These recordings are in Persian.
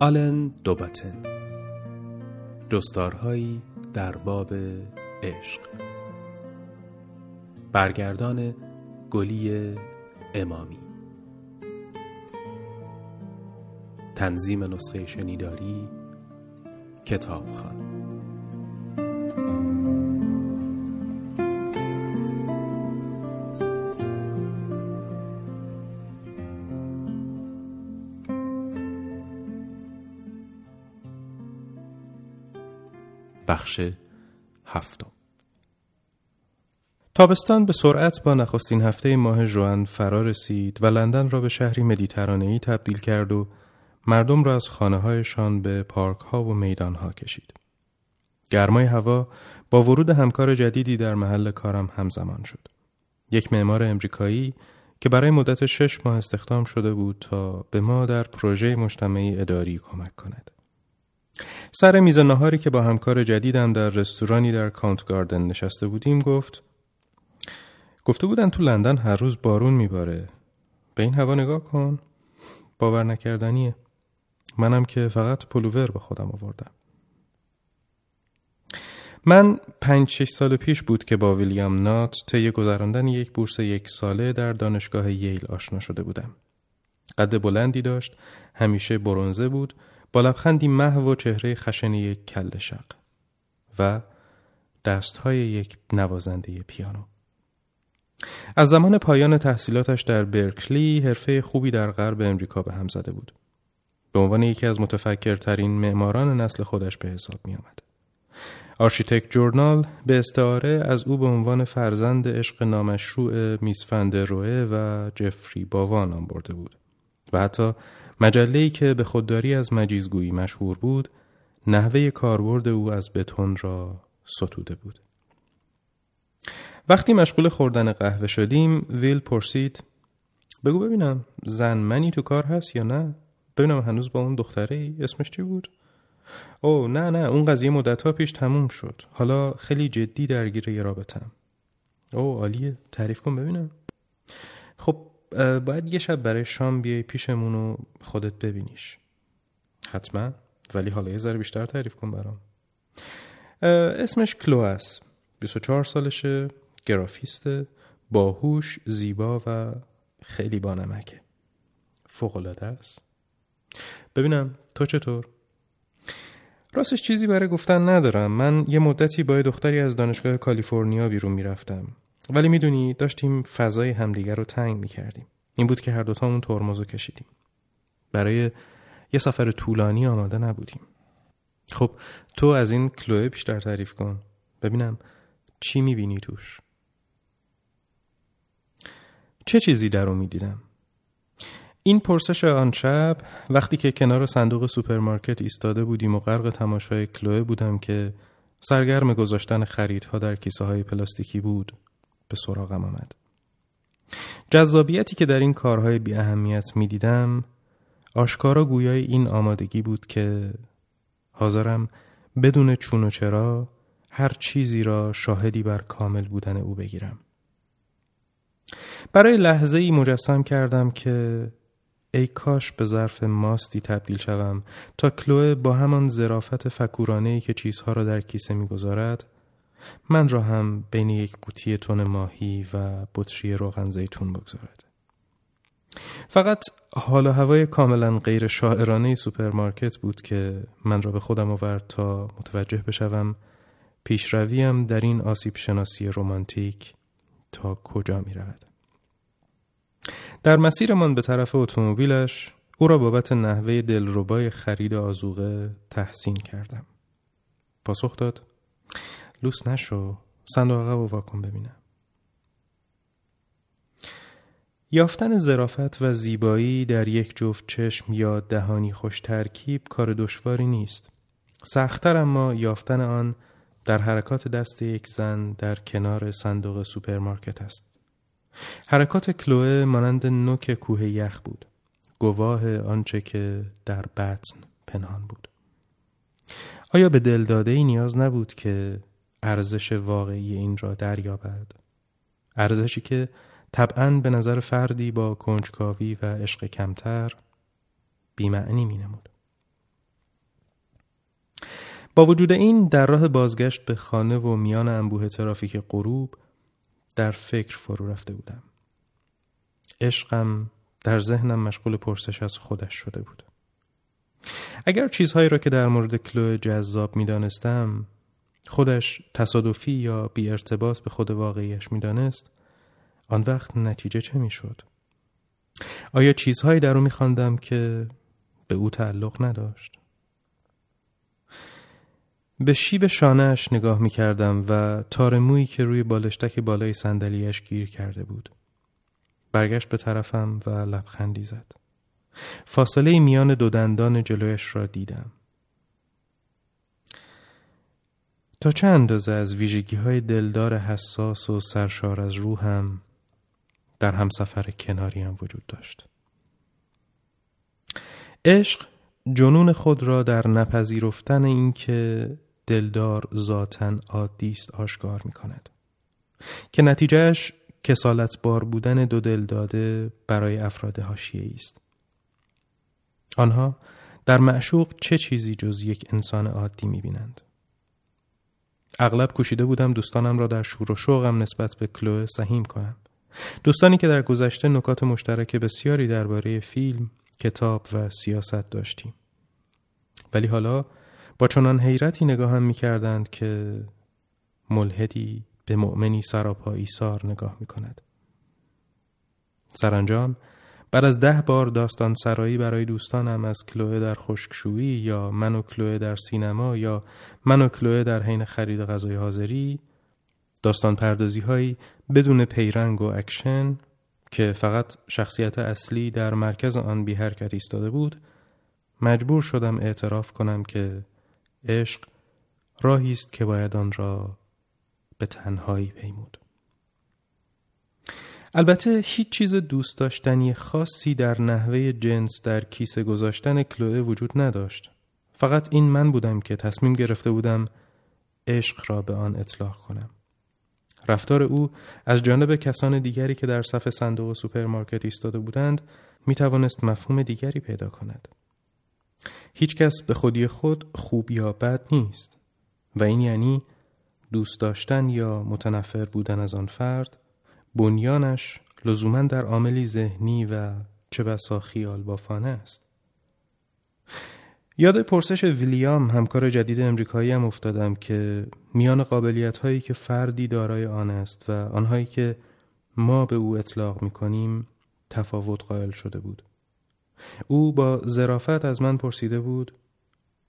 آلن دوباتن جستارهایی در باب عشق. برگردان گلی امامی. تنظیم نسخه شنیداری کتابخان بخش هفتم تابستان به سرعت با نخستین هفته ماه جوان فرا رسید و لندن را به شهری مدیترانه‌ای تبدیل کرد و مردم را از خانه هایشان به پارک ها و میدان ها کشید. گرمای هوا با ورود همکار جدیدی در محل کارم همزمان شد. یک معمار امریکایی که برای مدت شش ماه استخدام شده بود تا به ما در پروژه مجتمعی اداری کمک کند. سر میز نهاری که با همکار جدیدم در رستورانی در کانت گاردن نشسته بودیم گفت گفته بودن تو لندن هر روز بارون میباره. به این هوا نگاه کن. باور نکردنیه. منم که فقط پلوور به خودم آوردم. من پنج شش سال پیش بود که با ویلیام نات طی گذراندن یک بورس یک ساله در دانشگاه ییل آشنا شده بودم. قد بلندی داشت، همیشه برونزه بود با لبخندی محو و چهره خشن یک کله شق و دستهای یک نوازنده پیانو از زمان پایان تحصیلاتش در برکلی حرفه خوبی در غرب امریکا به هم زده بود به عنوان یکی از متفکرترین معماران نسل خودش به حساب می آمد. Architect Journal به استعاره از او به عنوان فرزند عشق نامشروع میس روه و جفری باوا نام برده بود و حتی مجله‌ای که به خودداری از مجیزگویی مشهور بود نحوه کاربرد او از بتون را ستوده بود. وقتی مشغول خوردن قهوه شدیم ویل پرسید بگو ببینم زن منی تو کار هست یا نه؟ ببینم هنوز با اون دختره ای اسمش چی بود؟ او نه نه اون قضیه مدت ها پیش تموم شد. حالا خیلی جدی درگیر یه رابطم او عالیه. تعریف کن ببینم. خب باید یه شب برای شام بیای پیشمون و خودت ببینیش. حتما. ولی حالا یه ذره بیشتر تعریف کن برام. اسمش کلو است 24 سالشه گرافیسته باهوش زیبا و خیلی بانمکه فوقلاده است. ببینم تو چطور؟ راستش چیزی برای گفتن ندارم. من یه مدتی با دختری از دانشگاه کالیفرنیا بیرون می‌رفتم. ولی می‌دونی داشتیم فضای همدیگر رو تنگ می‌کردیم. این بود که هر دوتامون ترمزو کشیدیم. برای یه سفر طولانی آماده نبودیم. خب تو از این کلوه بیشتر تعریف کن. ببینم چی می‌بینی توش. چه چیزی در اون می‌دیدم؟ این پرسش آن شب وقتی که کنار صندوق سوپرمارکت ایستاده بودیم و غرق تماشای کلوه بودم که سرگرم گذاشتن خریدها در کیسه های پلاستیکی بود. به سراغم آمد. جذابیتی که در این کارهای بی اهمیت می دیدم آشکارا گویای این آمادگی بود که حاضرم بدون چون و چرا هر چیزی را شاهدی بر کامل بودن او بگیرم. برای لحظه ای مجسم کردم که ای کاش به ظرف ماستی تبدیل شوم تا کلوه با همان ظرافت فکورانه که چیزها را در کیسه می‌گذارد من را هم بین یک قوطی تون ماهی و بطری روغن زیتون بگذارد. فقط حال هوای کاملا غیر شاعرانه سوپرمارکت بود که من را به خودم آورد تا متوجه بشوم پیشرویم در این آسیب شناسی رومانتیک تا کجا می رود. در مسیرمان به طرف اتومبیلش او را بابت نحوه دلربای خرید آزوقه تحسین کردم. پاسخ داد لوس نشو. صندوق عقب واکن ببینم. یافتن ظرافت و زیبایی در یک جفت چشم یا دهانی خوش ترکیب کار دشواری نیست. سختتر اما یافتن آن در حرکات دست یک زن در کنار صندوق سوپرمارکت است. حرکات کلوه مانند نوک کوه یخ بود. گواه آنچه که در بطن پنهان بود. آیا به دلداده ای نیاز نبود که ارزش واقعی این را دریابد. ارزشی که طبعا به نظر فردی با کنجکاوی و عشق کمتر بیمعنی می نمود. با وجود این در راه بازگشت به خانه و میان انبوه ترافیک غروب در فکر فرو رفته بودم. عشقم در ذهنم مشغول پرسش از خودش شده بود. اگر چیزهایی را که در مورد کلو جذاب می دانستم خودش تصادفی یا بی ارتباط به خود واقعیش می دانست آن وقت نتیجه چه می شد؟ آیا چیزهایی در او می خواندم که به او تعلق نداشت؟ به شیب شانهش نگاه می کردم و تار مویی که روی بالشتک بالای صندلیاش گیر کرده بود. برگشت به طرفم و لبخندی زد. فاصله میان دو دندان جلویش را دیدم. تا چه اندازه از ویژگی های دلدار حساس و سرشار از روحم در همسفر کناریم وجود داشت. عشق جنون خود را در نپذیرفتن اینکه دلدار ذاتا عادی است آشکار می کند که نتیجهش کسالت بار بودن دو دل داده برای افراد حاشیه است. آنها در معشوق چه چیزی جز یک انسان عادی می بینند اغلب کوشیده بودم دوستانم را در شور و شوقم نسبت به کلوه سهیم کنم دوستانی که در گذشته نکات مشترک بسیاری درباره فیلم، کتاب و سیاست داشتیم ولی حالا با چنان حیرتی نگاهم می کردند که ملحدی به مؤمنی سراپا ایثار نگاه می کند. سرانجام بعد از ده بار داستان سرایی برای دوستانم از کلوه در خشکشویی یا من و کلوه در سینما یا من و کلوه در حین خرید غذای حاضری داستان پردازی هایی بدون پیرنگ و اکشن که فقط شخصیت اصلی در مرکز آن بی حرکت ایستاده بود مجبور شدم اعتراف کنم که عشق راهی است که باید آن را به تنهایی پیمود. البته هیچ چیز دوست داشتنی خاصی در نحوه جنس در کیسه گذاشتن کلوه وجود نداشت. فقط این من بودم که تصمیم گرفته بودم عشق را به آن اطلاق کنم. رفتار او از جانب کسان دیگری که در صف صندوق سوپرمارکت ایستاده بودند می توانست مفهوم دیگری پیدا کند. هیچ کس به خودی خود خوب یا بد نیست و این یعنی دوست داشتن یا متنفر بودن از آن فرد بنیانش لزوما در عاملی ذهنی و چه بسا خیال بافانه است. یاد پرسش ویلیام همکار جدید امریکایی هم افتادم که میان قابلیت هایی که فردی دارای آن است و آنهایی که ما به او اطلاق می کنیم تفاوت قائل شده بود. او با ظرافت از من پرسیده بود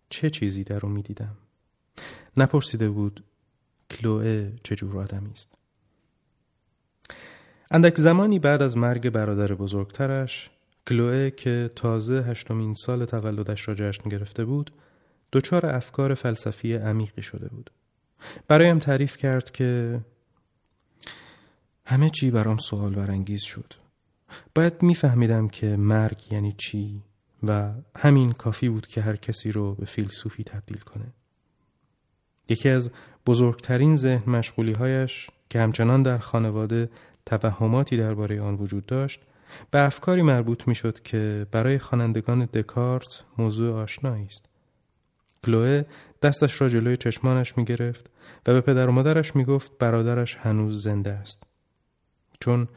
چه چیزی در او می دیدم نپرسیده بود کلوه چجور آدمی است؟ اندک زمانی بعد از مرگ برادر بزرگترش کلوه که تازه هشتمین سال تولدش را جشن گرفته بود دچار افکار فلسفی عمیقی شده بود. برایم تعریف کرد که همه چی برام سوال برانگیز شد. باید میفهمیدم که مرگ یعنی چی و همین کافی بود که هر کسی رو به فیلسوفی تبدیل کنه. یکی از بزرگترین ذهن مشغولی هایش که همچنان در خانواده توهماتی درباره آن وجود داشت به افکاری مربوط می شد که برای خوانندگان دکارت موضوع آشنایی است. کلوه دستش را جلوی چشمانش می گرفت و به پدر و مادرش می گفت برادرش هنوز زنده است. چون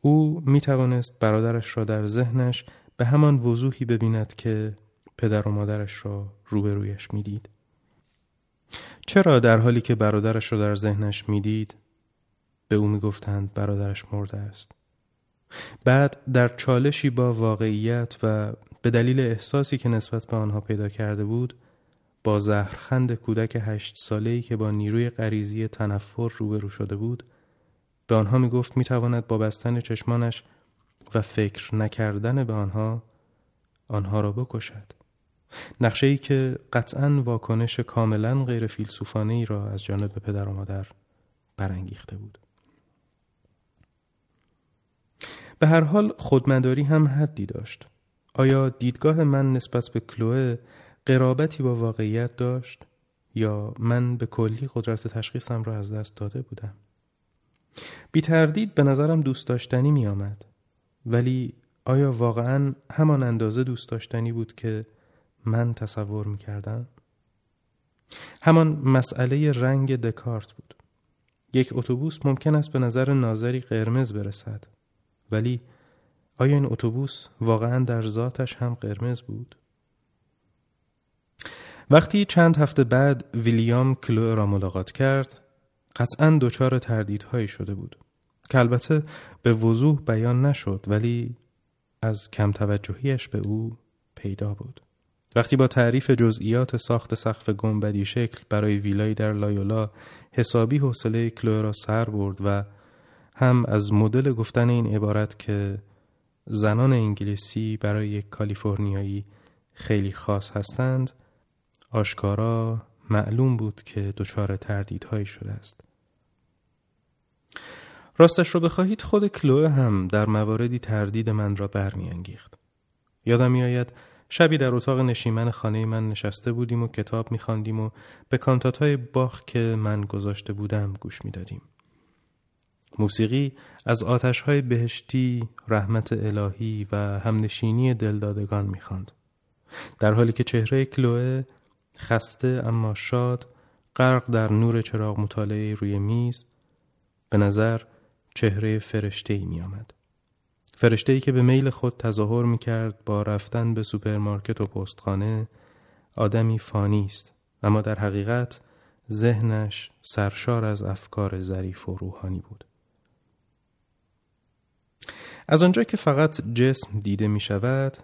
او می توانست برادرش را در ذهنش به همان وضوحی ببیند که پدر و مادرش را روبرویش می‌دید. چرا در حالی که برادرش را در ذهنش می‌دید به او می‌گفتند برادرش مرده است. بعد در چالشی با واقعیت و به دلیل احساسی که نسبت به آنها پیدا کرده بود با زهرخند کودک هشت ساله‌ای که با نیروی غریزی تنفر روبرو شده بود به آنها می گفت می تواند با بستن چشمانش و فکر نکردن به آنها آنها را بکشد. نقشه ای که قطعا واکنش کاملا غیر ای را از جانب پدر و مادر برانگیخته بود. به هر حال خودمداری هم حدی داشت آیا دیدگاه من نسبت به کلوه قرابتی با واقعیت داشت یا من به کلی قدرت تشخیصم را از دست داده بودم بی تردید به نظرم دوست داشتنی می آمد. ولی آیا واقعا همان اندازه دوست داشتنی بود که من تصور می کردم؟ همان مسئله رنگ دکارت بود یک اتوبوس ممکن است به نظر ناظری قرمز برسد ولی آیا این اتوبوس واقعا در ذاتش هم قرمز بود؟ وقتی چند هفته بعد ویلیام کلو را ملاقات کرد قطعا دچار تردیدهایی شده بود. که البته به وضوح بیان نشد ولی از کم توجهیش به او پیدا بود. وقتی با تعریف جزئیات ساخت سقف گنبدی شکل برای ویلایی در لایولا حسابی حوصله کلو را سر برد و هم از مدل گفتن این عبارت که زنان انگلیسی برای یک کالیفرنیایی خیلی خاص هستند آشکارا معلوم بود که دچار تردیدهایی شده است راستش رو بخواهید خود کلوه هم در مواردی تردید من را برمیانگیخت یادم میآید شبی در اتاق نشیمن خانه من نشسته بودیم و کتاب میخواندیم و به کانتاتای باخ که من گذاشته بودم گوش می‌دادیم. موسیقی از آتشهای بهشتی، رحمت الهی و همنشینی دلدادگان می‌خواند. در حالی که چهره کلوه خسته اما شاد غرق در نور چراغ مطالعه روی میز به نظر چهره فرشته ای می آمد. فرشته ای که به میل خود تظاهر می کرد با رفتن به سوپرمارکت و پستخانه آدمی فانی است اما در حقیقت ذهنش سرشار از افکار ظریف و روحانی بود. از آنجا که فقط جسم دیده می شود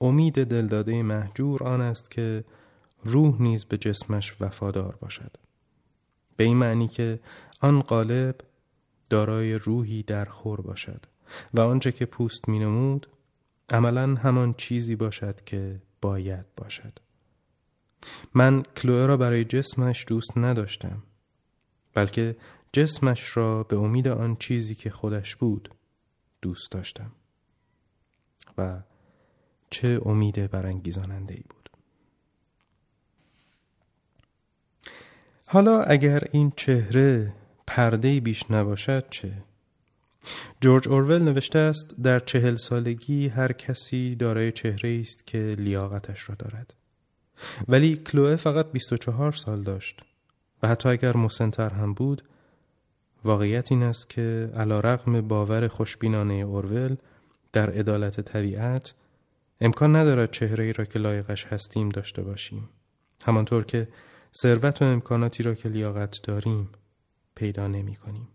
امید دلداده مهجور آن است که روح نیز به جسمش وفادار باشد. به این معنی که آن قالب دارای روحی در خور باشد و آنچه که پوست می نمود عملا همان چیزی باشد که باید باشد. من کلوه را برای جسمش دوست نداشتم بلکه جسمش را به امید آن چیزی که خودش بود دوست داشتم و چه امید برانگیزاننده ای بود حالا اگر این چهره پرده بیش نباشد چه؟ جورج اورول نوشته است در چهل سالگی هر کسی دارای چهره است که لیاقتش را دارد ولی کلوه فقط 24 سال داشت و حتی اگر مسنتر هم بود واقعیت این است که علا رقم باور خوشبینانه اورول در عدالت طبیعت امکان ندارد چهره ای را که لایقش هستیم داشته باشیم. همانطور که ثروت و امکاناتی را که لیاقت داریم پیدا نمی کنیم.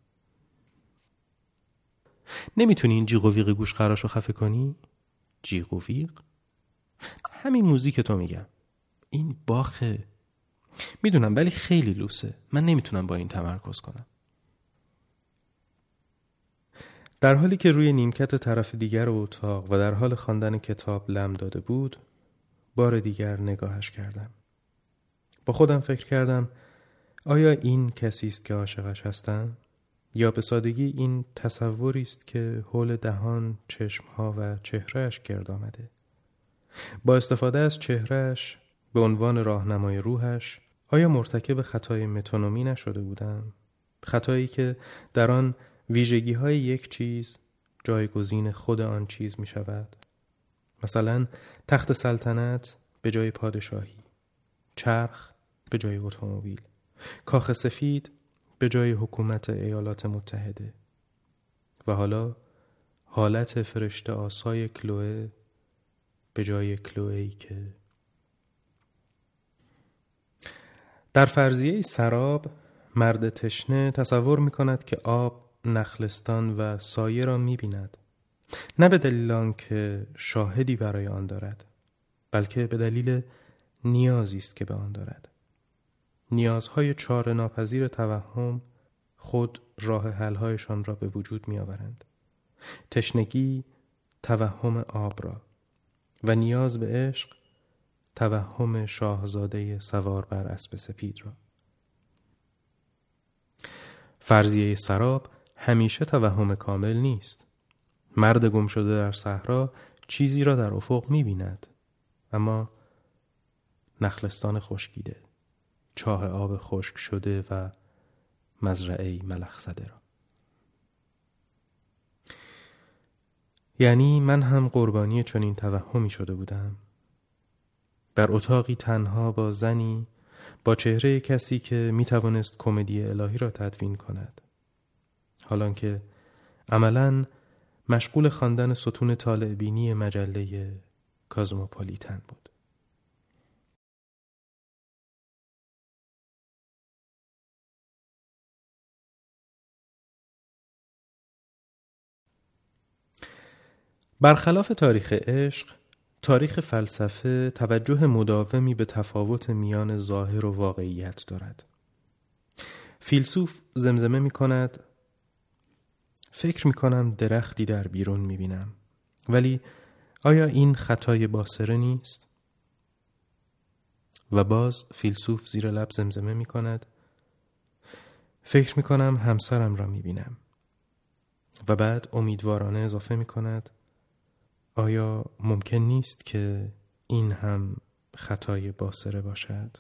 نمی‌تونی این جیغ و ویغ گوش خراش رو خفه کنی؟ جیغ و ویغ؟ همین موزیک تو میگم. این باخه. می‌دونم ولی خیلی لوسه. من نمی‌تونم با این تمرکز کنم. در حالی که روی نیمکت طرف دیگر اتاق و در حال خواندن کتاب لم داده بود بار دیگر نگاهش کردم. با خودم فکر کردم آیا این کسی است که عاشقش هستم؟ یا به سادگی این تصوری است که حول دهان چشمها و چهرهش گرد آمده؟ با استفاده از چهرهش به عنوان راهنمای روحش آیا مرتکب خطای متونومی نشده بودم؟ خطایی که در آن ویژگی های یک چیز جایگزین خود آن چیز می شود مثلا تخت سلطنت به جای پادشاهی چرخ به جای اتومبیل کاخ سفید به جای حکومت ایالات متحده. و حالا حالت فرشته آسای کلوه به جای کلوهی که در فرضیه سراب مرد تشنه تصور می کند که آب نخلستان و سایه را می بیند نه به دلیل که شاهدی برای آن دارد بلکه به دلیل نیازی است که به آن دارد. نیازهای چار ناپذیر توهم خود راه حلهایشان را به وجود می آورند. تشنگی توهم آب را و نیاز به عشق توهم شاهزاده سوار بر اسب سپید را. فرضیه سراب همیشه توهم کامل نیست. مرد گم شده در صحرا چیزی را در افق می بیند اما نخلستان خشکیده چاه آب خشک شده و مزرعه ملخ زده را. یعنی من هم قربانی چنین توهمی شده بودم. در اتاقی تنها با زنی با چهره کسی که می توانست کمدی الهی را تدوین کند. حالان که عملا مشغول خواندن ستون طالعبینی مجله کازموپولیتن بود. برخلاف تاریخ عشق تاریخ فلسفه توجه مداومی به تفاوت میان ظاهر و واقعیت دارد. فیلسوف زمزمه می کند فکر می کنم درختی در بیرون می بینم ولی آیا این خطای باسره نیست؟ و باز فیلسوف زیر لب زمزمه می کند فکر می کنم همسرم را می بینم و بعد امیدوارانه اضافه می کند آیا ممکن نیست که این هم خطای باسره باشد؟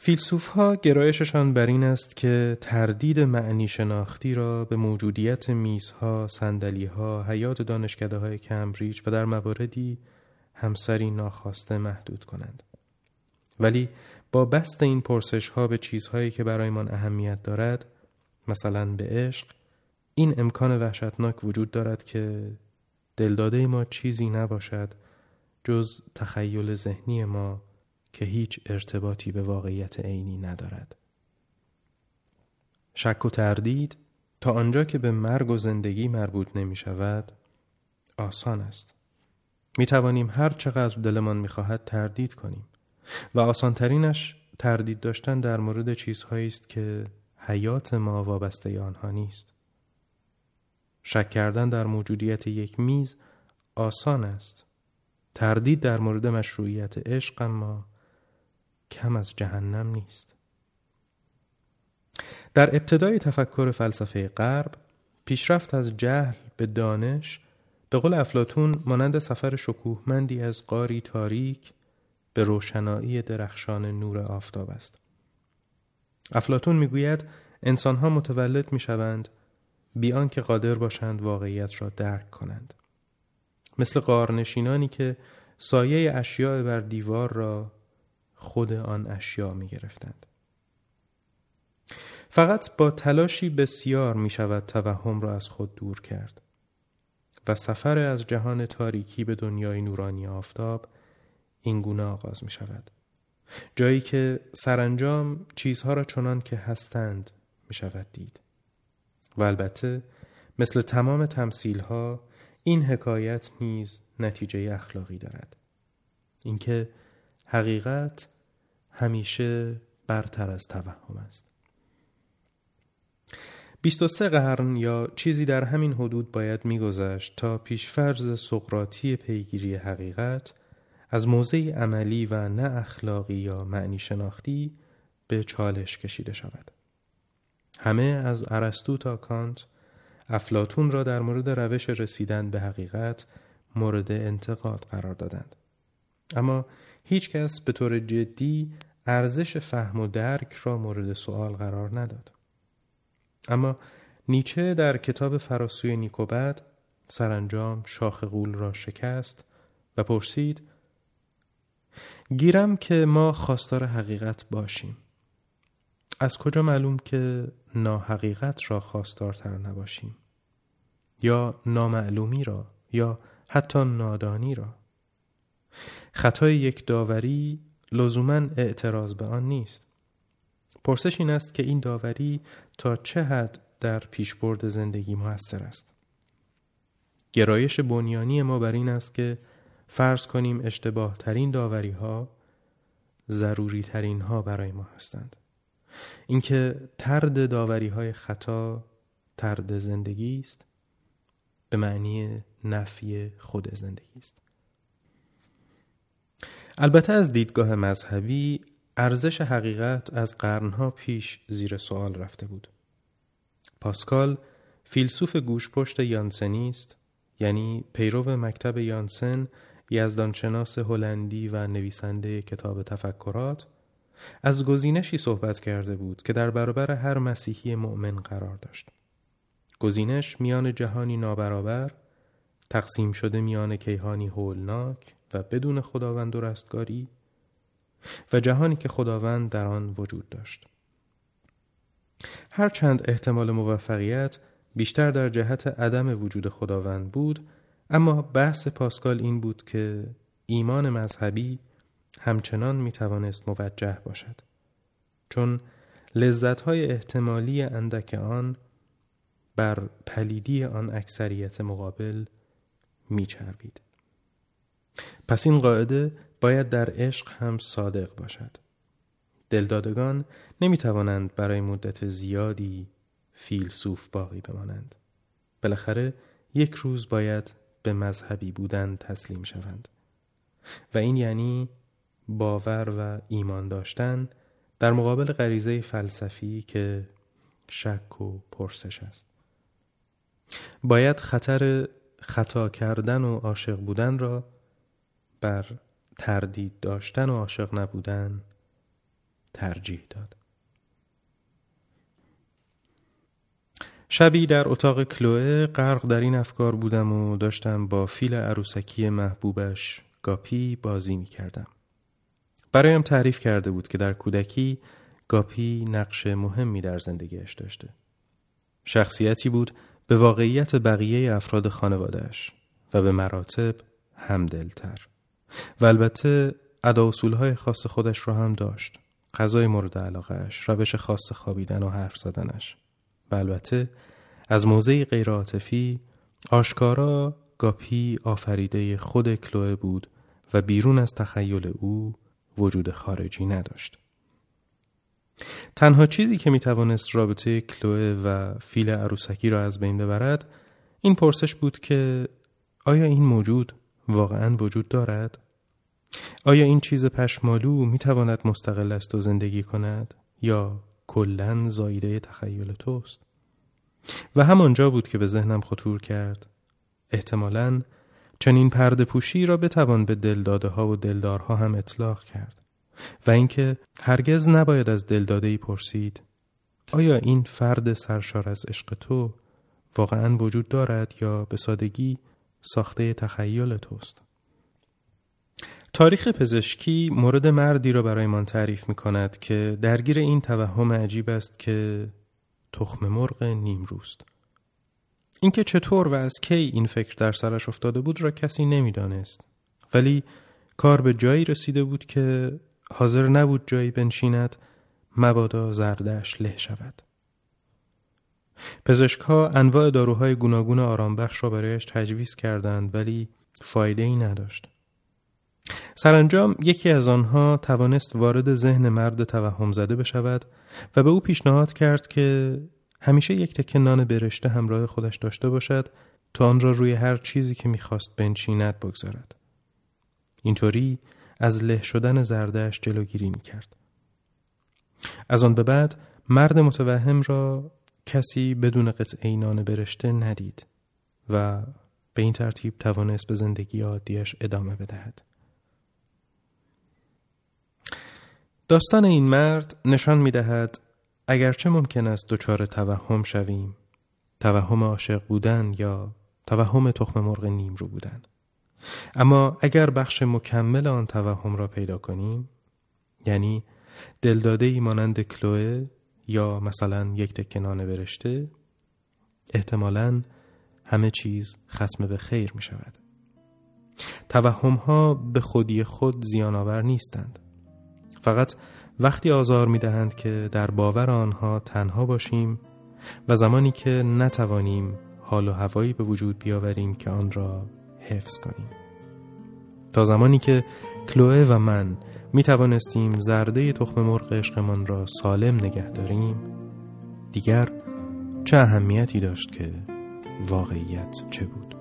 فیلسوف ها گرایششان بر این است که تردید معنی شناختی را به موجودیت میزها، ها، حیات دانشکده های کمبریج و در مواردی همسری ناخواسته محدود کنند. ولی با بست این پرسش ها به چیزهایی که برایمان اهمیت دارد مثلا به عشق این امکان وحشتناک وجود دارد که دلداده ما چیزی نباشد جز تخیل ذهنی ما که هیچ ارتباطی به واقعیت عینی ندارد. شک و تردید تا آنجا که به مرگ و زندگی مربوط نمی شود آسان است. می توانیم هر چقدر دلمان می خواهد تردید کنیم و آسانترینش تردید داشتن در مورد چیزهایی است که حیات ما وابسته آنها نیست. شک کردن در موجودیت یک میز آسان است. تردید در مورد مشروعیت عشق اما کم از جهنم نیست. در ابتدای تفکر فلسفه غرب پیشرفت از جهل به دانش به قول افلاتون مانند سفر شکوهمندی از قاری تاریک به روشنایی درخشان نور آفتاب است. افلاتون می‌گوید انسانها متولد می‌شوند بیان که قادر باشند واقعیت را درک کنند. مثل قارنشینانی که سایه اشیاء بر دیوار را خود آن اشیا می گرفتند. فقط با تلاشی بسیار می شود توهم را از خود دور کرد و سفر از جهان تاریکی به دنیای نورانی آفتاب این گونه آغاز می شود. جایی که سرانجام چیزها را چنان که هستند می شود دید. و البته مثل تمام تمثیل ها این حکایت نیز نتیجه اخلاقی دارد. اینکه حقیقت همیشه برتر از توهم است 23 قرن یا چیزی در همین حدود باید میگذشت تا پیشفرز سقراطی پیگیری حقیقت از موضع عملی و نه اخلاقی یا معنی شناختی به چالش کشیده شود. همه از ارسطو تا کانت افلاتون را در مورد روش رسیدن به حقیقت مورد انتقاد قرار دادند. اما هیچ کس به طور جدی ارزش فهم و درک را مورد سوال قرار نداد. اما نیچه در کتاب فراسوی نیکوبد سرانجام شاخ غول را شکست و پرسید گیرم که ما خواستار حقیقت باشیم. از کجا معلوم که ناحقیقت را خواستارتر نباشیم؟ یا نامعلومی را یا حتی نادانی را؟ خطای یک داوری لزوما اعتراض به آن نیست. پرسش این است که این داوری تا چه حد در پیشبرد زندگی موثر است. گرایش بنیانی ما بر این است که فرض کنیم اشتباه ترین داوری ها ضروری ترین ها برای ما هستند. اینکه ترد داوری های خطا ترد زندگی است به معنی نفی خود زندگی است. البته از دیدگاه مذهبی ارزش حقیقت از قرنها پیش زیر سوال رفته بود. پاسکال فیلسوف گوشپشت یانسنی است یعنی پیرو مکتب یانسن یزدانشناس هلندی و نویسنده کتاب تفکرات از گزینشی صحبت کرده بود که در برابر هر مسیحی مؤمن قرار داشت. گزینش میان جهانی نابرابر تقسیم شده میان کیهانی هولناک و بدون خداوند و رستگاری و جهانی که خداوند در آن وجود داشت. هرچند احتمال موفقیت بیشتر در جهت عدم وجود خداوند بود اما بحث پاسکال این بود که ایمان مذهبی همچنان می توانست موجه باشد. چون لذتهای احتمالی اندک آن بر پلیدی آن اکثریت مقابل میچربید. پس این قاعده باید در عشق هم صادق باشد. دلدادگان نمی توانند برای مدت زیادی فیلسوف باقی بمانند. بالاخره یک روز باید به مذهبی بودن تسلیم شوند. و این یعنی باور و ایمان داشتن در مقابل غریزه فلسفی که شک و پرسش است. باید خطر خطا کردن و عاشق بودن را بر تردید داشتن و عاشق نبودن ترجیح داد شبی در اتاق کلوه غرق در این افکار بودم و داشتم با فیل عروسکی محبوبش گاپی بازی می کردم. برایم تعریف کرده بود که در کودکی گاپی نقش مهمی در زندگیش داشته. شخصیتی بود به واقعیت بقیه افراد خانوادهش و به مراتب همدلتر و البته ادا های خاص خودش را هم داشت. غذای مورد علاقهش روش خاص خوابیدن و حرف زدنش. و البته از موضعی غیرعاطفی آشکارا گاپی آفریده خود کلوه بود و بیرون از تخیل او وجود خارجی نداشت. تنها چیزی که می توانست رابطه کلوه و فیل عروسکی را از بین ببرد این پرسش بود که آیا این موجود واقعا وجود دارد؟ آیا این چیز پشمالو می تواند مستقل است و زندگی کند یا کلا زایده تخیل توست؟ و همانجا بود که به ذهنم خطور کرد احتمالا چنین پرده پوشی را بتوان به دلداده ها و دلدارها هم اطلاق کرد و اینکه هرگز نباید از دلداده ای پرسید آیا این فرد سرشار از عشق تو واقعا وجود دارد یا به سادگی ساخته تخیل توست. تاریخ پزشکی مورد مردی را برایمان تعریف می کند که درگیر این توهم عجیب است که تخم مرغ نیمروست. اینکه چطور و از کی این فکر در سرش افتاده بود را کسی نمی‌دانست. ولی کار به جایی رسیده بود که حاضر نبود جایی بنشیند مبادا زردش له شود. پزشکها انواع داروهای گوناگون آرامبخش را برایش تجویز کردند ولی فایده ای نداشت. سرانجام یکی از آنها توانست وارد ذهن مرد توهم زده بشود و به او پیشنهاد کرد که همیشه یک تکه نان برشته همراه خودش داشته باشد تا آن را روی هر چیزی که می‌خواست بنشیند بگذارد. اینطوری از له شدن زردش جلوگیری می‌کرد. از آن به بعد مرد متوهم را کسی بدون قطعه نان برشته ندید و به این ترتیب توانست به زندگی عادیش ادامه بدهد. داستان این مرد نشان می دهد اگرچه ممکن است دچار توهم شویم توهم عاشق بودن یا توهم تخم مرغ نیم رو بودن. اما اگر بخش مکمل آن توهم را پیدا کنیم یعنی دلداده ای مانند کلوه یا مثلا یک تکنانه برشته احتمالا همه چیز ختم به خیر می شود. توهم ها به خودی خود زیان آور نیستند. فقط وقتی آزار می دهند که در باور آنها تنها باشیم و زمانی که نتوانیم حال و هوایی به وجود بیاوریم که آن را حفظ کنیم. تا زمانی که کلوه و من می توانستیم زرده تخم مرغ عشقمان را سالم نگه داریم. دیگر چه اهمیتی داشت که واقعیت چه بود؟